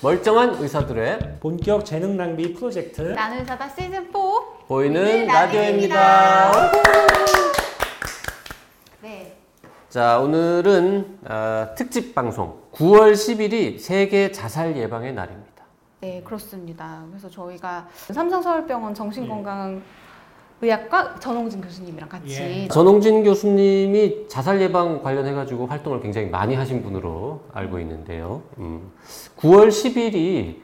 멀쩡한 의사들의 본격 재능 낭비 프로젝트 나는 사다 시즌 4. 보이는 라디오입니다. 네. 자, 오늘은 아, 특집 방송 9월 10일이 세계 자살 예방의 날입니다. 네, 그렇습니다. 그래서 저희가 삼성서울병원 정신건강 의학과 전홍진 교수님이랑 같이 예. 전홍진 교수님이 자살 예방 관련해 가지고 활동을 굉장히 많이 하신 분으로 알고 있는데요. 음, 9월 10일이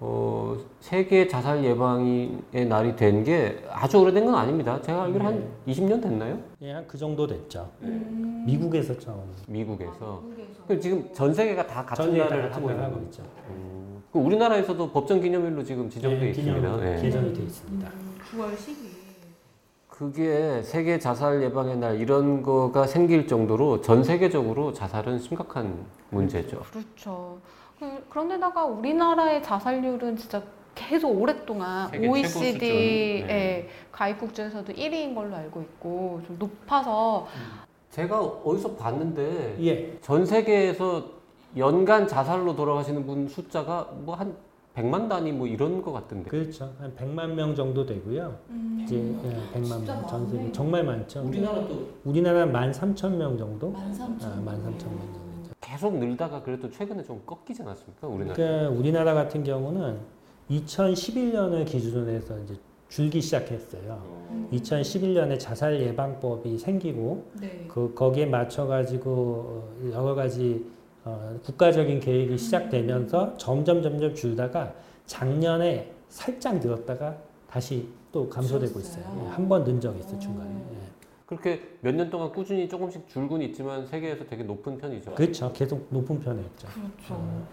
어, 세계 자살 예방의 날이 된 게 아주 오래된 건 아닙니다. 제가 알기로 한 20년 됐나요? 예, 한 그 정도 됐죠. 미국에서 처음 미국에서. 그 지금 전 세계가 다 같은 날을 하고 있는 하고 거죠. 있죠. 음, 그 우리나라에서도 법정 기념일로 지금 지정돼 예, 있습니다. 기념 예. 개정이 돼 있습니다. 9월 10일. 그게 세계 자살 예방의 날 이런 거가 생길 정도로 전 세계적으로 자살은 심각한 문제죠. 그렇죠. 그- 그런데다가 우리나라의 자살률은 진짜 계속 오랫동안 OECD의. 네. 가입국 중에서도 1위인 걸로 알고 있고 좀 높아서 제가 어디서 봤는데 예, 전 세계에서 연간 자살로 돌아가시는 분 숫자가 뭐 한 100만 단위 뭐 이런 거 같던데. 그렇죠. 한 100만 명 정도 되고요. 이제 예, 100만 명 전 세계 정말 많죠. 우리나라도 우리나라는 13,000명 정도? 아, 13,000명 정도. 계속 늘다가 그래도 최근에 좀 꺾이지 않았습니까? 우리나라. 그러니까 우리나라 같은 경우는 2011년을 기준으로 해서 이제 줄기 시작했어요. 2011년에 자살 예방법이 생기고 네. 그 거기에 맞춰 가지고 여러 가지 어, 국가적인 계획이 시작되면서 점점 점점 줄다가 작년에 살짝 늘었다가 다시 또 감소되고 있어요. 한번 는 적이 있어요 중간에. 예. 그렇게 몇 년 동안 꾸준히 조금씩 줄곤 있지만 세계에서 되게 높은 편이죠. 그렇죠. 계속 높은 편에 있죠. 그렇죠.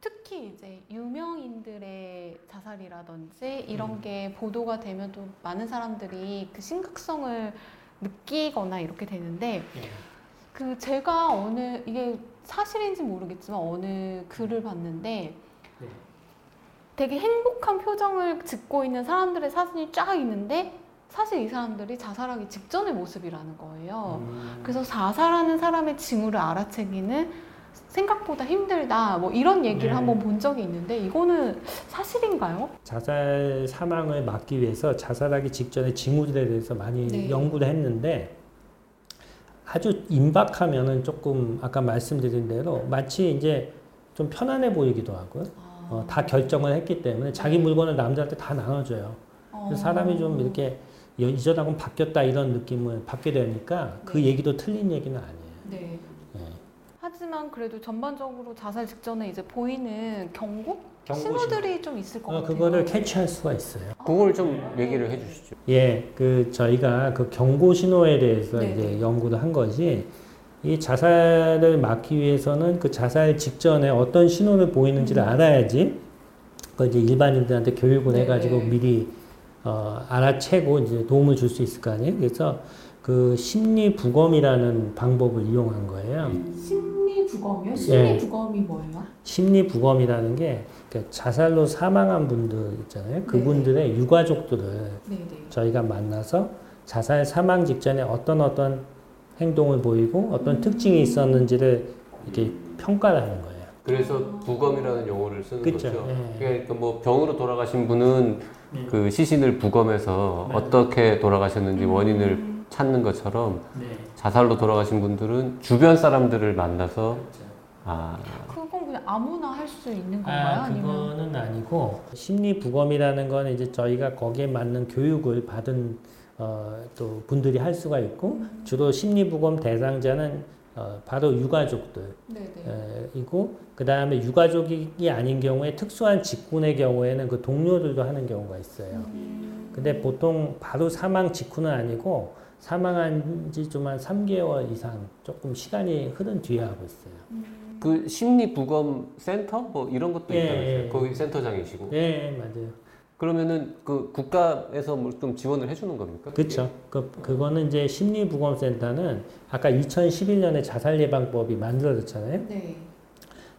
특히 이제 유명인들의 자살이라든지 이런 게 보도가 되면 또 많은 사람들이 그 심각성을 느끼거나 이렇게 되는데 그 제가 어느 이게 사실인지 모르겠지만 어느 글을 봤는데 네. 되게 행복한 표정을 짓고 있는 사람들의 사진이 쫙 있는데 사실 이 사람들이 자살하기 직전의 모습이라는 거예요. 음. 그래서 자살하는 사람의 징후를 알아채기는 생각보다 힘들다. 뭐 이런 얘기를 네. 한번 본 적이 있는데 이거는 사실인가요? 자살 사망을 막기 위해서 자살하기 직전에 징후들에 대해서 많이 네. 연구를 했는데 아주 임박하면은 조금 아까 말씀드린 대로 마치 이제 좀 편안해 보이기도 하고요. 어, 다 결정을 했기 때문에 자기 물건을 남자한테 다 나눠줘요. 그래서 사람이 좀 이렇게 여- 이전하고는 바뀌었다 이런 느낌을 받게 되니까 그 네. 얘기도 틀린 얘기는 아니에요. 네. 예. 하지만 그래도 전반적으로 자살 직전에 이제 보이는 경고? 경고 신호들이 좀 있을 것 어, 같아요. 그거를 캐치할 수가 있어요. 그걸 좀 얘기를 해주시죠. 예, 그 저희가 그 경고 신호에 대해서 네. 이제 연구를 한 것이 이 자살을 막기 위해서는 그 자살 직전에 어떤 신호를 보이는지를 알아야지 그 이제 일반인들한테 교육을 네. 해가지고 미리 어, 알아채고 이제 도움을 줄 수 있을 거 아니에요. 그래서 그 심리 부검이라는 방법을 이용한 거예요. 심리 부검이요? 예. 부검이 뭐예요? 심리 부검이라는 게그 자살로 사망한 분들 있잖아요. 그분들의 유가족들을 네네. 저희가 만나서 자살 사망 직전에 어떤 어떤 행동을 보이고 어떤 특징이 있었는지를 이렇게 평가를 하는 거예요. 그래서 부검이라는 용어를 쓰는 그쵸. 거죠. 예. 그러니까 뭐 병으로 돌아가신 분은 그 시신을 부검해서 맞아요. 어떻게 돌아가셨는지 원인을 찾는 것처럼 네. 자살로 돌아가신 분들은 주변 사람들을 만나서 아 그건 그냥 아무나 할 수 있는 건가요? 아, 아, 니면 그거는 아니고 심리 부검이라는 건 이제 저희가 거기에 맞는 교육을 받은 어, 또 분들이 할 수가 있고 주로 심리 부검 대상자는 어, 바로 유가족들 네네. 이고 그 다음에 유가족이 아닌 경우에 특수한 직군의 경우에는 그 동료들도 하는 경우가 있어요. 근데 보통 바로 사망 직후는 아니고 사망한 지 좀 한 3개월 이상 조금 시간이 흐른 뒤에 하고 있어요. 그 심리 부검 센터 뭐 이런 것도 예, 있다면서요. 예. 거기 센터장이시고 네, 맞아요. 그러면은 그 국가에서 뭐좀 지원을 해주는 겁니까? 그렇죠. 그 그거는 이제 심리 부검 센터는 아까 2011년에 자살 예방법이 만들어졌잖아요. 네.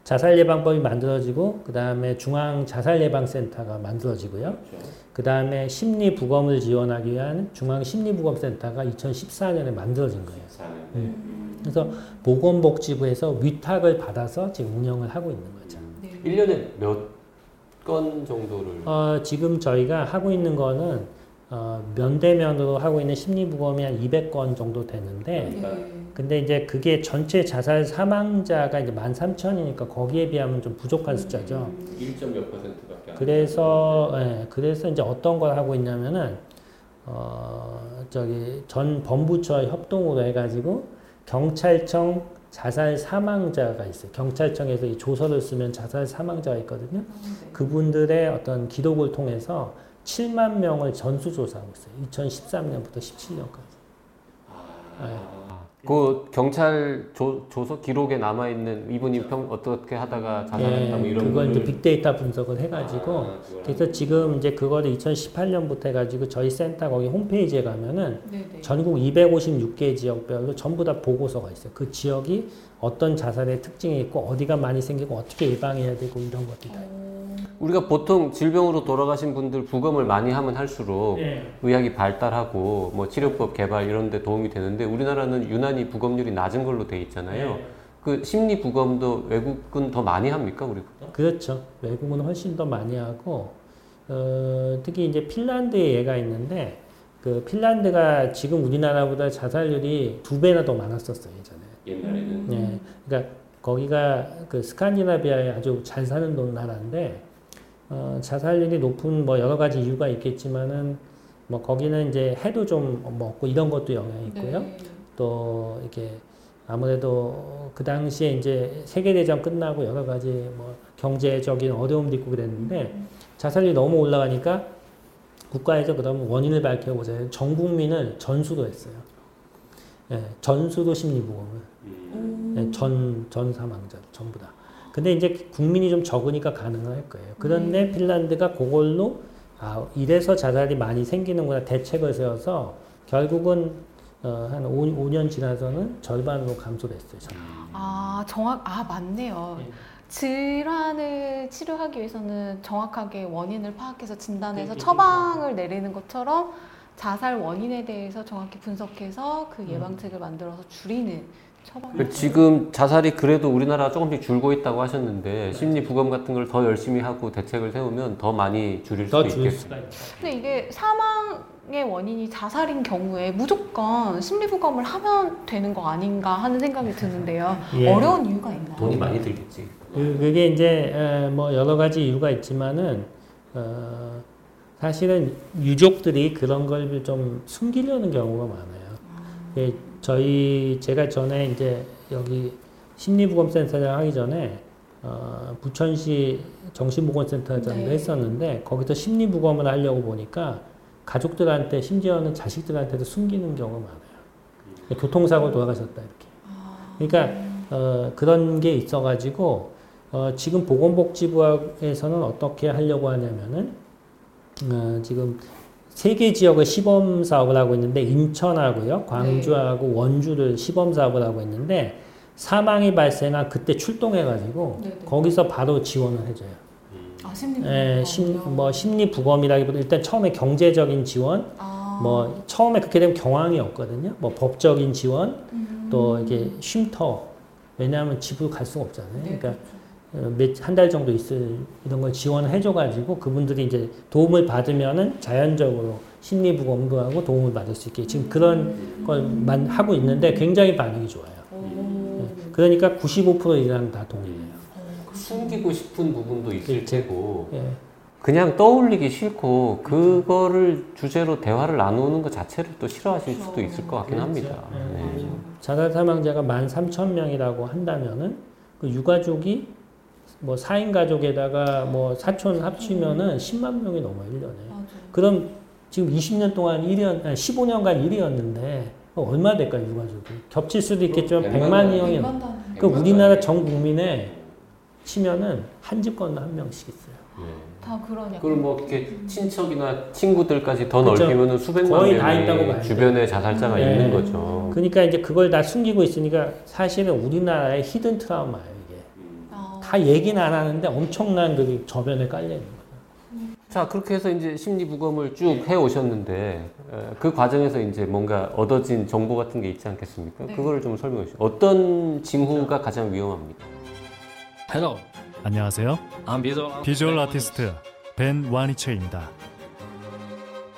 자살 예방법이 만들어지고 그 다음에 중앙 자살 예방 센터가 만들어지고요. 그 다음에 심리 부검을 지원하기 위한 중앙 심리 부검 센터가 2014년에 만들어진 거예요. 음. 그래서 보건복지부에서 위탁을 받아서 지금 운영을 하고 있는 거죠. 네. 1년에 몇 건 정도를 어, 지금 저희가 하고 있는 거는 어, 면대면으로 하고 있는 심리부검이 한 200건 정도 되는데 네. 근데 이제 그게 전체 자살 사망자가 이제 13,000이니까 거기에 비하면 좀 부족한 숫자죠. 1.몇 퍼센트밖에 안 그래서 예, 그래서 이제 어떤 걸 하고 있냐면은 어 저기 전 범부처 협동으로 해가지고 경찰청 자살 사망자가 있어요. 경찰청에서 이 조서를 쓰면 자살 사망자가 있거든요. 그분들의 어떤 기록을 통해서 7만 명을 전수조사하고 있어요. 2013년부터 17년까지. 그 경찰 조, 조서 기록에 남아 있는 이분이 평 어떻게 하다가 자살했다 뭐 이런 예, 그걸 이제 거를- 빅데이터 분석을 해가지고 아, 그래서 지금 이제 그거를 2018년부터 해가지고 저희 센터 거기 홈페이지에 가면은 네네. 전국 256개 지역별로 전부 다 보고서가 있어요. 그 지역이 어떤 자살의 특징이 있고 어디가 많이 생기고 어떻게 예방해야 되고 이런 것들이 다. 있어요. 우리가 보통 질병으로 돌아가신 분들 부검을 많이 하면 할수록 예. 의학이 발달하고 뭐 치료법 개발 이런 데 도움이 되는데 우리나라는 유난히 부검률이 낮은 걸로 돼 있잖아요. 네. 그 심리 부검도 외국은 더 많이 합니까 우리보다? 그렇죠. 외국은 훨씬 더 많이 하고 어, 특히 이제 핀란드에 얘가 있는데 그 핀란드가 지금 우리나라보다 자살률이 두 배나 더 많았었어요 예전에. 옛날에는 네, 그러니까 거기가 그 스칸디나비아에 아주 잘 사는 돈- 나라인데 어, 자살률이 높은 뭐 여러 가지 이유가 있겠지만은 뭐 거기는 이제 해도 좀 먹고 이런 것도 영향이 있고요. 네. 또 이렇게 아무래도 그 당시에 이제 세계대전 끝나고 여러 가지 뭐 경제적인 어려움도 있고 그랬는데 자살률이 너무 올라가니까 국가에서 그다음 원인을 밝혀보자 전 국민을 전수도 했어요. 예, 전수도 심리보험을 예, 전, 전 사망자 전부 다. 근데 이제 국민이 좀 적으니까 가능할 거예요. 그런데 핀란드가 그걸로 아 이래서 자살이 많이 생기는구나 대책을 세워서 결국은 어, 한 5, 5년 지나서는 절반으로 감소됐어요. 전. 아 정확 아 맞네요. 예. 질환을 치료하기 위해서는 정확하게 원인을 파악해서 진단해서 네, 처방을 내리는 것처럼 자살 원인에 대해서 정확히 분석해서 그 음. 예방책을 만들어서 줄이는 처방. 그 지금 자살이 그래도 우리나라 조금씩 줄고 있다고 하셨는데 심리 부검 같은 걸 더 열심히 하고 대책을 세우면 더 많이 줄일 더수줄 있겠어요. 수가. 근데 이게 사망의 원인이 자살인 경우에 무조건 심리부검을 하면 되는 거 아닌가 하는 생각이 드는데요. 예. 어려운 이유가 있나요? 돈이 많이 들겠지. 그- 그게 이제 에, 뭐 여러 가지 이유가 있지만은 어, 사실은 유족들이 그런 걸 좀 숨기려는 경우가 많아요. 예, 저희 제가 전에 이제 여기 심리부검센터장 하기 전에 어, 부천시 정신보건센터장도 네. 했었는데 거기서 심리부검을 하려고 보니까 가족들한테 심지어는 자식들한테도 숨기는 경우가 많아요. 교통사고 돌아가셨다 이렇게. 그러니까 어, 그런 게 있어가지고 어, 지금 보건복지부에서는 어떻게 하려고 하냐면은 어, 지금 세 개 지역을 시범 사업을 하고 있는데 인천하고요, 광주하고 원주를 시범 사업을 하고 있는데 사망이 발생한 그때 출동해가지고 네 네. 거기서 바로 지원을 해줘요. 아 심리 부검. 예, 심, 뭐 심리 부검이라기보다 일단 처음에 경제적인 지원, 아. 뭐 처음에 그렇게 되면 경황이 없거든요. 뭐 법적인 지원, 음. 또 이게 쉼터 왜냐하면 집을 갈 수가 없잖아요. 네, 그러니까 몇 한 달 정도 있을 이런 걸 지원을 해줘가지고 그분들이 이제 도움을 받으면은 자연적으로 심리 부 검도 하고 도움을 받을 수 있게 지금 그런 걸만 하고 있는데 굉장히 반응이 좋아요. 오. 그러니까 95% 이상 다 동의해요. 숨기고 싶은 부분도 있을 테고 예. 그냥 떠올리기 싫고 그거를 주제로 대화를 나누는 것 자체를 또 싫어하실 수도 있을 것 같긴 합니다. 네. 자살 사망자가 13,000명이라고 한다면은 그 유가족이 뭐 4인 가족에다가 뭐 사촌 합치면은 10만 명이 넘어요, 1년에. 맞아요. 그럼 지금 20년 동안 1년, 아니 15년간 1이었는데 얼마 될까요, 유가족이? 겹칠 수도 있겠지만 100만 100만 명이. 백만 단위. 그 우리나라 전 국민에 치면은 한 집 건너 한 명씩 있어요. 네. 다 약간 그걸 뭐 이렇게 친척이나 친구들까지 더 그쵸. 넓히면은 수백만 거의 다 있다고 봐야 돼요. 주변에 자살자가 네. 있는 거죠. 그러니까 이제 그걸 다 숨기고 있으니까 사실은 우리나라의 히든 트라우마예요 다 얘기는 안 하는데 엄청난 그 저변에 깔려 있는 거예요. 자 그렇게 해서 이제 심리 부검을 쭉 해 오셨는데 그 과정에서 이제 뭔가 얻어진 정보 같은 게 있지 않겠습니까? 네. 그거를 좀 설명해 주시죠. 어떤 징후가 가장 위험합니까? Hello, 안녕하세요. I'm visual 비주얼 아티스트 벤 와니체입니다.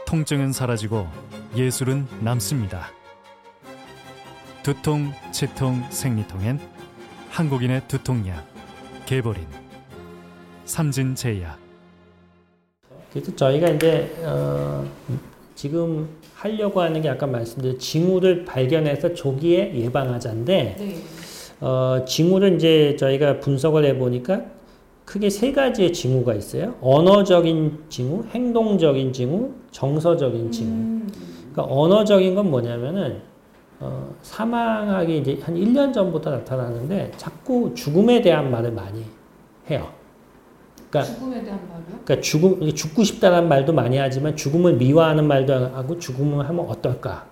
통증은 사라지고 예술은 남습니다. 두통, 치통, 생리통엔 한국인의 두통약, 개보린, 삼진제약. 그래서 저희가 이제 어, 지금 하려고 하는 게 아까 말씀드린 징후를 발견해서 조기에 예방하자인데 네. 어, 징후를 이제 저희가 분석을 해보니까 크게 세 가지의 징후가 있어요. 언어적인 징후, 행동적인 징후, 정서적인 징후. 음. 그러니까 언어적인 건 뭐냐면은 어, 사망하기 이제 한 1년 전부터 나타나는데 자꾸 죽음에 대한 말을 많이 해요. 그러니까 죽음에 대한 말이요? 그러니까 죽음 죽고 싶다는 말도 많이 하지만 죽음을 미워하는 말도 하고 죽음을 하면 어떨까?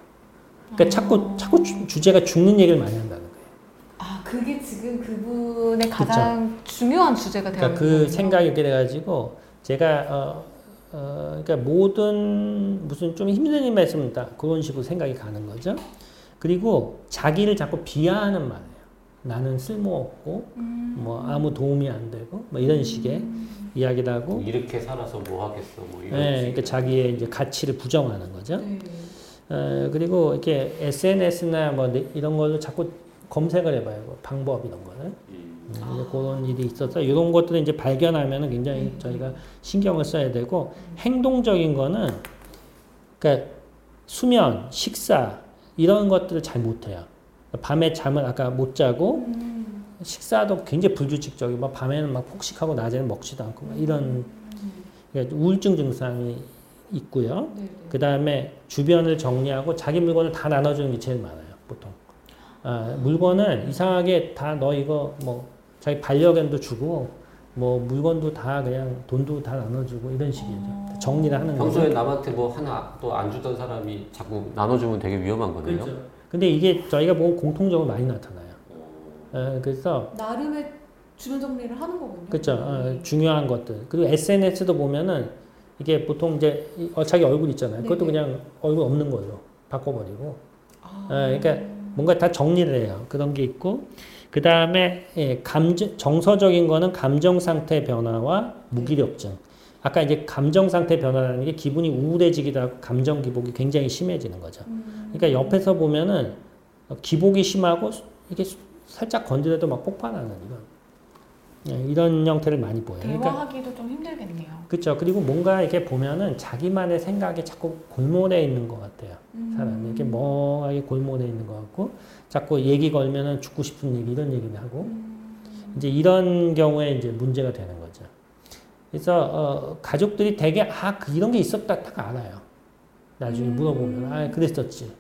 그러니까 자꾸 자꾸 주- 주제가 죽는 얘기를 많이 한다는 거예요. 아 그게 지금 그분의 가장 중요한 주제가 그러니까 있는 그 거군요. 생각이 이렇게 돼 가지고 제가 어, 어 그러니까 모든 무슨 좀 힘든 있으면 다 그런 식으로 생각이 가는 거죠. 그리고 자기를 자꾸 비하하는 말이에요. 나는 쓸모없고 음. 뭐 아무 도움이 안 되고 뭐 이런 식의 이야기를 하고 이렇게 살아서 뭐 하겠어? 뭐 이런 네, 식의. 그러니까 자기의 이제 가치를 부정하는 거죠. 네. 어, 그리고 이렇게 SNS나 뭐 네- 이런 걸로 자꾸 검색을 해봐요. 뭐 방법 이런 거를. 음, 이제 그런 일이 있어서 이런 것들을 이제 발견하면 굉장히 저희가 신경을 써야 되고 행동적인 거는 그러니까 수면, 식사 이런 것들을 잘 못해요. 밤에 잠을 아까 못 자고 음. 식사도 굉장히 불규칙적이고 막 밤에는 막 폭식하고 낮에는 먹지도 않고 막 이런 그러니까 우울증 증상이 있고요. 네. 네. 그 다음에 주변을 정리하고 자기 물건을 다 나눠주는 게 제일 많아요, 보통. 아, 물건을 이상하게 다 너 이거 뭐 자기 반려견도 주고 뭐 물건도 다 그냥 돈도 다 나눠주고 이런 식이죠. 정리를 하는 거죠. 평소에 남한테 뭐 하나 또 안 주던 사람이 자꾸 나눠주면 되게 위험한 거네요. 그렇죠. 근데 이게 저희가 보면 공통적으로 많이 나타나요. 어, 그래서 나름의 주변 정리를 하는 거군요. 그렇죠. 어, 중요한 것들. 그리고 SNS도 보면은 이게 보통 이제 이- 어, 자기 얼굴 있잖아요. 그것도 네네. 그냥 얼굴 없는 걸로 바꿔버리고. 아. 어, 그러니까 뭔가 다 정리를 해요. 그런 게 있고. 그 다음에 예, 감정, 정서적인 거는 감정 상태 변화와 무기력증. 아까 이제 감정 상태 변화라는 게 기분이 우울해지기도 하고 감정 기복이 굉장히 심해지는 거죠. 음. 그러니까 옆에서 보면은 어, 기복이 심하고 수- 이게 수- 살짝 건드려도 막 폭발하는 이런 예, 이런 형태를 많이 보여요. 그러니까 대화하기도 좀 힘들겠네요. 그렇죠. 그리고 뭔가 이렇게 보면은 자기만의 생각에 자꾸 골몰해 있는 것 같아요. 음. 사람이 이렇게 멍하게 골몰해 있는 것 같고 자꾸 얘기 걸면은 죽고 싶은 얘기 이런 얘기를 하고 음. 이제 이런 경우에 이제 문제가 되는 거죠. 그래서 어, 가족들이 되게 아그 이런 게 있었다 딱 알아요. 나중에 음. 물어보면 아 그랬었지.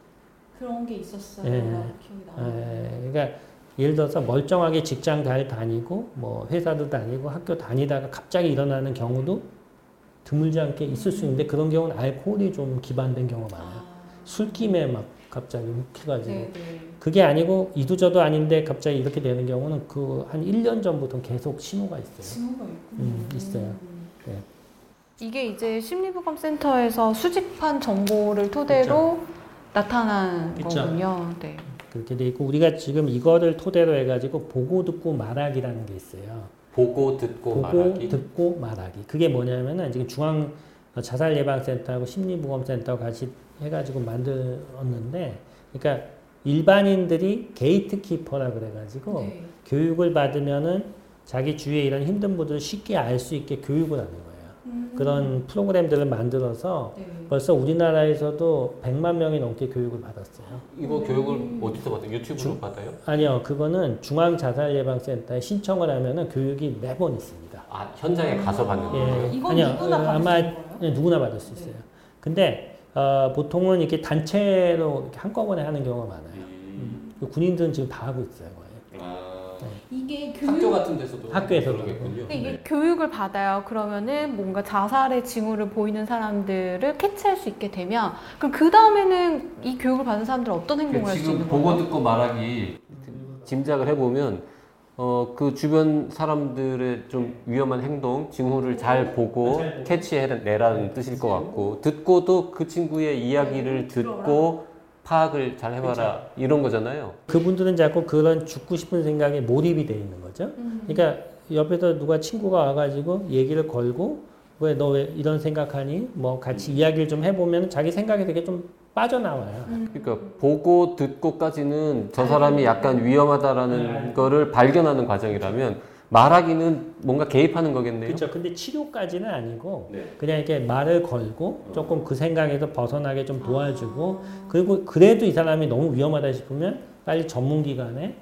그런 게 있었어요. 예. 기억이 나요. 에, 그러니까 예를 들어서 멀쩡하게 직장 잘 다니고 뭐 회사도 다니고 학교 다니다가 갑자기 일어나는 경우도 드물지 않게 있을 수 있는데 그런 경우는 알코올이 좀 기반된 경우가 많아요. 아. 술김에 막 갑자기 욱해가지고 네, 네. 그게 아니고 이두저도 아닌데 갑자기 이렇게 되는 경우는 그 한 1년 전부터 계속 신호가 있어요. 있군요. 음, 있어요. 음. 네. 이게 이제 심리부검 센터에서 수집한 정보를 토대로 나타난 그쵸. 거군요. 네. 그렇게 돼 있고 우리가 지금 이거를 토대로 해가지고 보고 듣고 말하기라는 게 있어요. 보고 듣고 보고 말하기. 듣고 말하기. 그게 뭐냐면은 지금 중앙 자살 예방센터하고 심리보건센터 같이 해가지고 만들었는데, 그러니까 일반인들이 게이트키퍼라 그래가지고 네. 교육을 받으면은 자기 주위에 이런 힘든 분들을 쉽게 알 수 있게 교육을 하는 거예요. 음. 그런 프로그램들을 만들어서 네. 벌써 우리나라에서도 100만 명이 넘게 교육을 받았어요. 이거 교육을 어디서 받아요? 유튜브로 받아요? 아니요, 그거는 중앙자살예방센터에 신청을 하면은 교육이 매번 있습니다. 아 현장에 가서 받는 예, 거예요? 이건 아니요, 누구나 어, 받을 아마? 네, 누구나 받을 수 있어요. 근데 어, 보통은 이렇게 단체로 이렇게 한꺼번에 하는 경우가 많아요. 음. 그 군인들은 지금 다 하고 있어요, 거의. 아, 이게 학교 같은 데서도 학교에서도. 그러겠군요. 근데 이게 네. 교육을 받아요. 그러면은 뭔가 자살의 징후를 보이는 사람들을 캐치할 수 있게 되면 그럼 그 다음에는 이 교육을 받은 사람들은 어떤 행동을 할수 지금 있는 보고 거예요? 듣고 말하기 짐작을 해보면 어, 그 주변 사람들의 좀 위험한 행동, 징후를 잘 보고 캐치해내라는 뜻일 것 같고 듣고도 그 친구의 이야기를 듣고 파악을 잘 해봐라 이런 거잖아요. 그분들은 자꾸 그런 죽고 싶은 생각에 몰입이 돼 있는 거죠. 그러니까 옆에서 누가 친구가 와가지고 얘기를 걸고 왜 너왜 이런 생각하니? 뭐 같이 이야기를 좀 해보면 자기 생각이 되게 좀 빠져나와요. 그러니까 보고 듣고까지는 저 사람이 약간 위험하다라는 거를 발견하는 과정이라면 말하기는 뭔가 개입하는 거겠네요. 그렇죠. 근데 치료까지는 아니고 네. 그냥 이렇게 말을 걸고 조금 그 생각에서 벗어나게 좀 도와주고 그리고 그래도 이 사람이 너무 위험하다 싶으면 빨리 전문기관에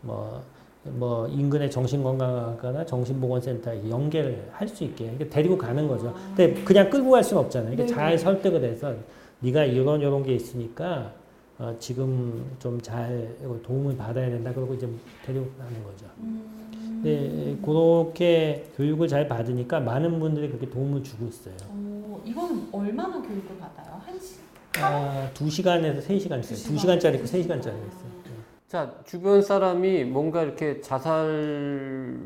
뭐, 뭐 인근의 정신건강학과나 정신보건센터에 연계를 할 수 있게 데리고 가는 거죠. 근데 그냥 끌고 갈 수는 없잖아요. 이렇게 잘 설득을 해서 네가 이런 이런 게 있으니까 어, 지금 좀 잘 도움을 받아야 된다. 그러고 이제 데리고 가는 거죠. 네, 그렇게 교육을 잘 받으니까 많은 분들이 그렇게 도움을 주고 있어요. 어, 이거는 얼마나 교육을 받아요? 한 시? 아, 2시간에서 3시간 있어요. 2시간짜리 있고 3시간짜리 있어요. 자, 주변 사람이 뭔가 이렇게 자살의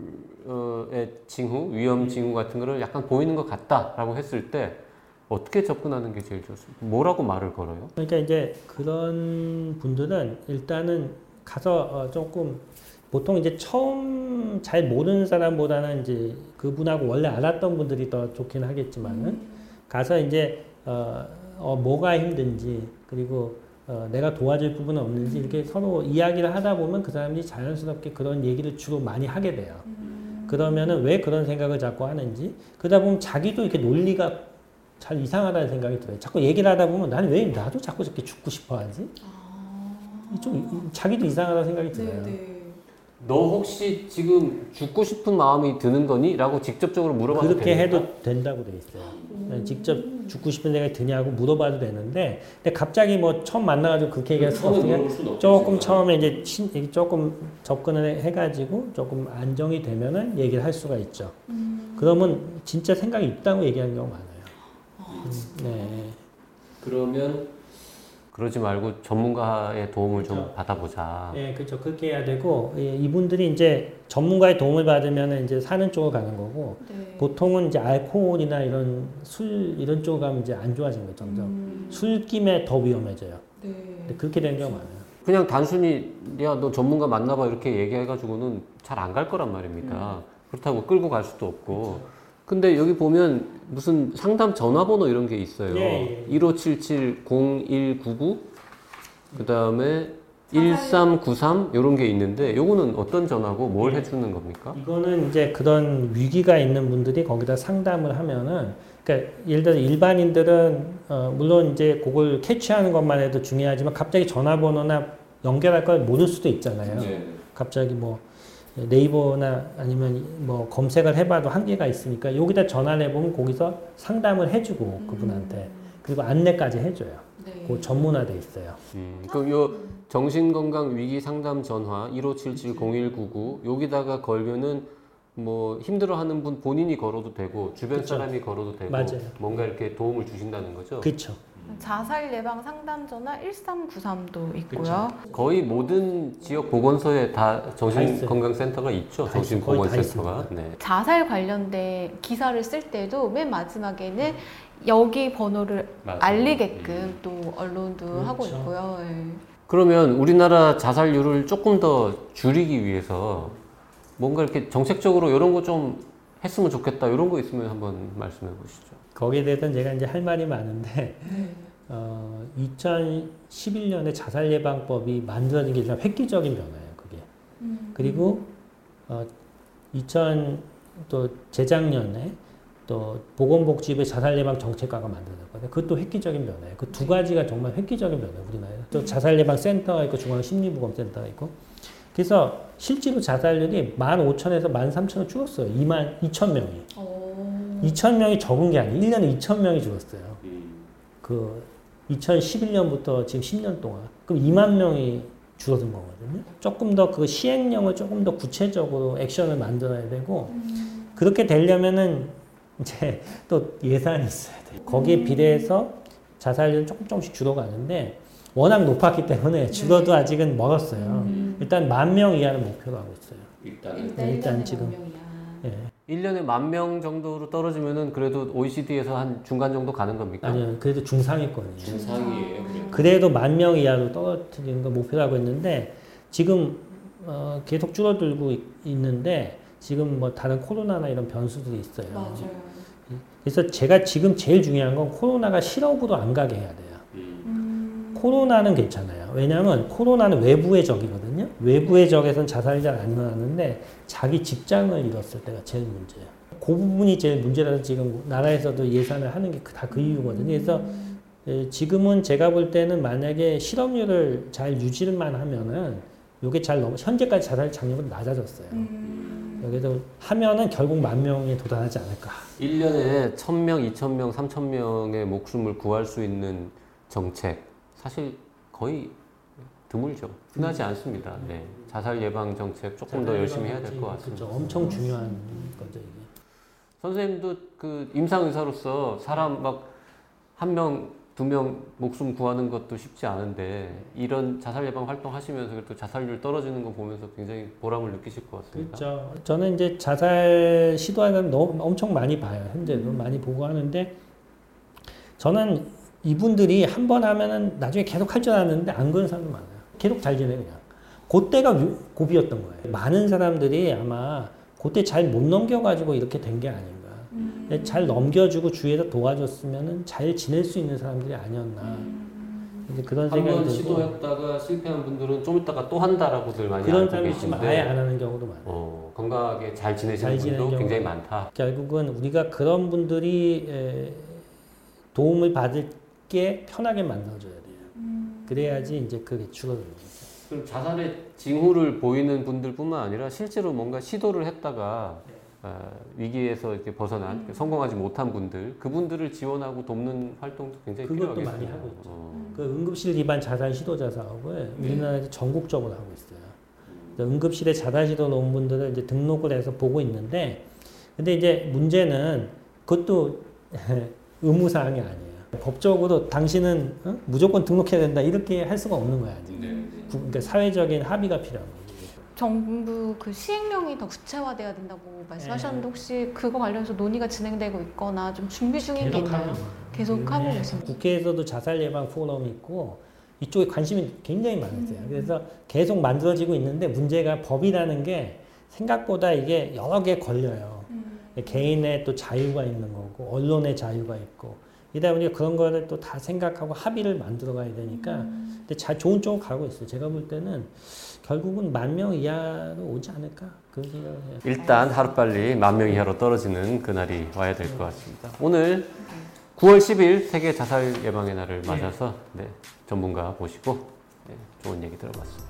징후, 위험 징후 같은 거를 약간 보이는 것 같다라고 했을 때 어떻게 접근하는 게 제일 좋습니까? 뭐라고 말을 걸어요? 그러니까 이제 그런 분들은 일단은 가서 어, 조금 보통 이제 처음 잘 모르는 사람보다는 이제 그분하고 원래 알았던 분들이 더 좋긴 하겠지만은 가서 이제 어, 어, 뭐가 힘든지 그리고 어, 내가 도와줄 부분은 없는지 이렇게 서로 이야기를 하다 보면 그 사람이 자연스럽게 그런 얘기를 주로 많이 하게 돼요. 그러면은 왜 그런 생각을 자꾸 하는지 그러다 보면 자기도 이렇게 논리가 잘 이상하다는 생각이 들어요. 자꾸 얘기를 하다 보면 나는 왜 나도 자꾸 저렇게 죽고 싶어 하지? 좀 이- 자기도 이상하다는 생각이 들어요. 너 혹시 지금 죽고 싶은 마음이 드는 거니? 라고 직접적으로 물어봐도 그렇게 됩니까? 해도 된다고 돼 있어요. 네, 직접 죽고 싶은 생각이 드냐고 물어봐도 되는데, 근데 갑자기 뭐 처음 만나가지고 그렇게 얘기할 수 없으니까 조금 처음에 이제 친- 이렇게 조금 접근을 해가지고 조금 안정이 되면은 얘기를 할 수가 있죠. 그러면 진짜 생각이 있다고 얘기하는 경우가 많아요. 음, 네. 그러면 그러지 말고 전문가의 도움을 좀 그렇죠. 받아보자. 네, 그렇죠. 그렇게 해야 되고 예, 이분들이 이제 전문가의 도움을 받으면 이제 사는 쪽으로 가는 거고 네. 보통은 이제 알코올이나 이런 술 이런 쪽으로 가면 이제 안 좋아지는 거죠. 점점 술김에 더 위험해져요. 네. 그렇게 되는 경우가 많아요. 그냥 단순히 야 너 전문가 만나봐 이렇게 얘기해가지고는 잘 안 갈 거란 말입니다. 그렇다고 끌고 갈 수도 없고. 근데 여기 보면 무슨 상담 전화번호 이런 게 있어요. 예, 예. 1577-0199 그 다음에 1393 이런 게 있는데 요거는 어떤 전화고 뭘 해주는 겁니까? 이거는 이제 그런 위기가 있는 분들이 거기다 상담을 하면은 그러니까 예를 들어 일반인들은 어 물론 이제 그걸 캐치하는 것만 해도 중요하지만 갑자기 전화번호나 연결할 걸 모를 수도 있잖아요. 네. 갑자기 뭐 네이버나 아니면 뭐 검색을 해봐도 한계가 있으니까 여기다 전화를 해보면 거기서 상담을 해주고 그분한테 그리고 안내까지 해줘요. 네. 그 전문화돼 있어요. 음, 그럼 요 정신건강 위기 상담 전화 1577-0199 여기다가 걸면은 뭐 힘들어하는 분 본인이 걸어도 되고 주변 그쵸. 사람이 걸어도 되고 맞아요. 뭔가 이렇게 도움을 주신다는 거죠. 그렇죠. 자살 예방 상담 전화 1393도 있고요. 거의 모든 지역 보건소에 다다 정신건강센터가 있죠. 다 있어요. 거의 다 정신보건센터가. 네. 자살 관련된 기사를 쓸 때도 맨 마지막에는 여기 번호를 맞아요. 알리게끔 또 언론도 하고 그렇죠. 있고요. 예. 그러면 우리나라 자살률을 조금 더 줄이기 위해서 뭔가 이렇게 정책적으로 이런 거 좀 했으면 좋겠다 이런 거 있으면 한번 말씀해 보시죠. 거기에 대해서는 제가 이제 할 말이 많은데 어, 2011년에 자살 예방법이 만들어진 게 획기적인 변화예요. 그게. 그리고 어, 2000 또 재작년에 또 보건복지부의 자살 예방 정책과가 만들어졌거든요. 그것도 획기적인 변화예요. 그 두 가지가 정말 획기적인 변화예요. 우리나라에. 또 자살 예방 센터가 있고 중앙 심리보건센터가 있고. 그래서 실제로 자살률이 15,000에서 13,000을 줄었어요. 2만 2천 명이. 2천 명이 적은 게 아니에요. 1년에 2천 명이 줄었어요. 그 2011년부터 지금 10년 동안. 그럼 2만 명이 줄어든 거거든요. 조금 더 그 시행령을 조금 더 구체적으로 액션을 만들어야 되고 그렇게 되려면은 이제 또 예산이 있어야 돼요. 거기에 비례해서 자살률은 조금 조금씩 줄어가는데 워낙 높았기 때문에 줄어도 아직은 멀었어요. 일단 만 명 이하를 목표로 하고 있어요. 일단은 네, 일단 지금. 예. 1년에 만 명 정도로 떨어지면은 그래도 OECD에서 한 중간 정도 가는 겁니까? 아니요, 그래도 중상위권이에요. 중상이에요. 그래도. 그래도 만 명 이하로 떨어뜨리는 걸 목표로 하고 있는데 지금 어, 계속 줄어들고 있- 있는데 지금 뭐 다른 코로나나 이런 변수들이 있어요. 맞아요. 그래서 제가 지금 제일 중요한 건 코로나가 실업으로 안 가게 해야 돼요. 음. 코로나는 괜찮아요. 왜냐하면 코로나는 외부의 적이거든요. 외부의 적에선 자살이 잘 안 일어나는데 자기 직장을 잃었을 때가 제일 문제예요. 그 부분이 제일 문제라서 지금 나라에서도 예산을 하는 게 다그 이유거든요. 그래서 에, 지금은 제가 볼 때는 만약에 실업률을 잘 유지만 하면은 요게 잘 넘어 현재까지 자살 장려보다 낮아졌어요. 음. 그래서 하면은 결국 만 명에 도달하지 않을까. 1년에 1000명, 2000명, 3000명의 목숨을 구할 수 있는 정책 사실 거의 드물죠. 흔하지 않습니다. 네. 자살 예방 정책 조금 더 열심히 해야 될 것 같습니다. 그렇죠. 엄청 중요한 거죠 이게. 선생님도 그 임상 의사로서 사람 막 한 명, 두 명 목숨 구하는 것도 쉽지 않은데 이런 자살 예방 활동 하시면서 그래도 자살률 떨어지는 거 보면서 굉장히 보람을 느끼실 것 같습니다. 그렇죠. 저는 이제 자살 시도하는 너무 엄청 많이 봐요. 현재도 많이 보고 하는데 저는 이분들이 한 번 하면은 나중에 계속 할 줄 알았는데 안 그런 사람도 많아요. 계속 잘 지내 그냥. 그때가 위- 고비였던 거예요. 많은 사람들이 아마 그때 잘 못 넘겨가지고 이렇게 된 게 아닌가. 음. 잘 넘겨주고 주위에서 도와줬으면은 잘 지낼 수 있는 사람들이 아니었나. 이제 그런 한 생각이 번 들고 시도했다가 실패한 분들은 좀 있다가 또 한다라고들 많이 그런 사람이 있지만 아예 안 하는 경우도 많아요. 어, 건강하게 잘 지내시는 잘 지내는 분도 굉장히 많다. 결국은 우리가 그런 분들이 에, 도움을 받을 게 편하게 만들어줘야 돼요. 음. 그래야지 이제 그게 줄어드는 거죠. 그럼 자살의 징후를 보이는 분들뿐만 아니라 실제로 뭔가 시도를 했다가 어, 위기에서 이렇게 벗어난 성공하지 못한 분들 그분들을 지원하고 돕는 활동도 굉장히 그것도 필요하겠어요. 많이 하고 있죠. 어. 그 응급실 기반 자살 시도자 사업을 우리나라에서 전국적으로 하고 있어요. 응급실에 자살 시도 놓은 분들을 이제 등록을 해서 보고 있는데, 근데 이제 문제는 그것도 의무사항이 아니에요. 법적으로 당신은 어? 무조건 등록해야 된다 이렇게 할 수가 없는 거야. 구- 그러니까 사회적인 합의가 필요한 거죠. 정부 그 시행령이 더 구체화돼야 된다고 말씀하셨는데 혹시 그거 관련해서 논의가 진행되고 있거나 좀 준비 중인 게 있나요? 계속 하고 계십니다. 국회에서도 자살 예방 포럼이 있고 이쪽에 관심이 굉장히 많았어요. 그래서 계속 만들어지고 있는데 문제가 법이라는 게 생각보다 이게 여러 개 걸려요. 개인의 또 자유가 있는 거고 언론의 자유가 있고 이다 보니까 그런 거를 또 다 생각하고 합의를 만들어 가야 되니까 근데 잘 좋은 쪽으로 가고 있어요. 제가 볼 때는 결국은 만 명 이하로 오지 않을까 그런 생각을 해요. 일단 하루빨리 만 명 이하로 떨어지는 그날이 와야 될 것 같습니다. 오늘 9월 10일 세계 자살 예방의 날을 맞아서 네, 전문가 모시고 네, 좋은 얘기 들어봤습니다.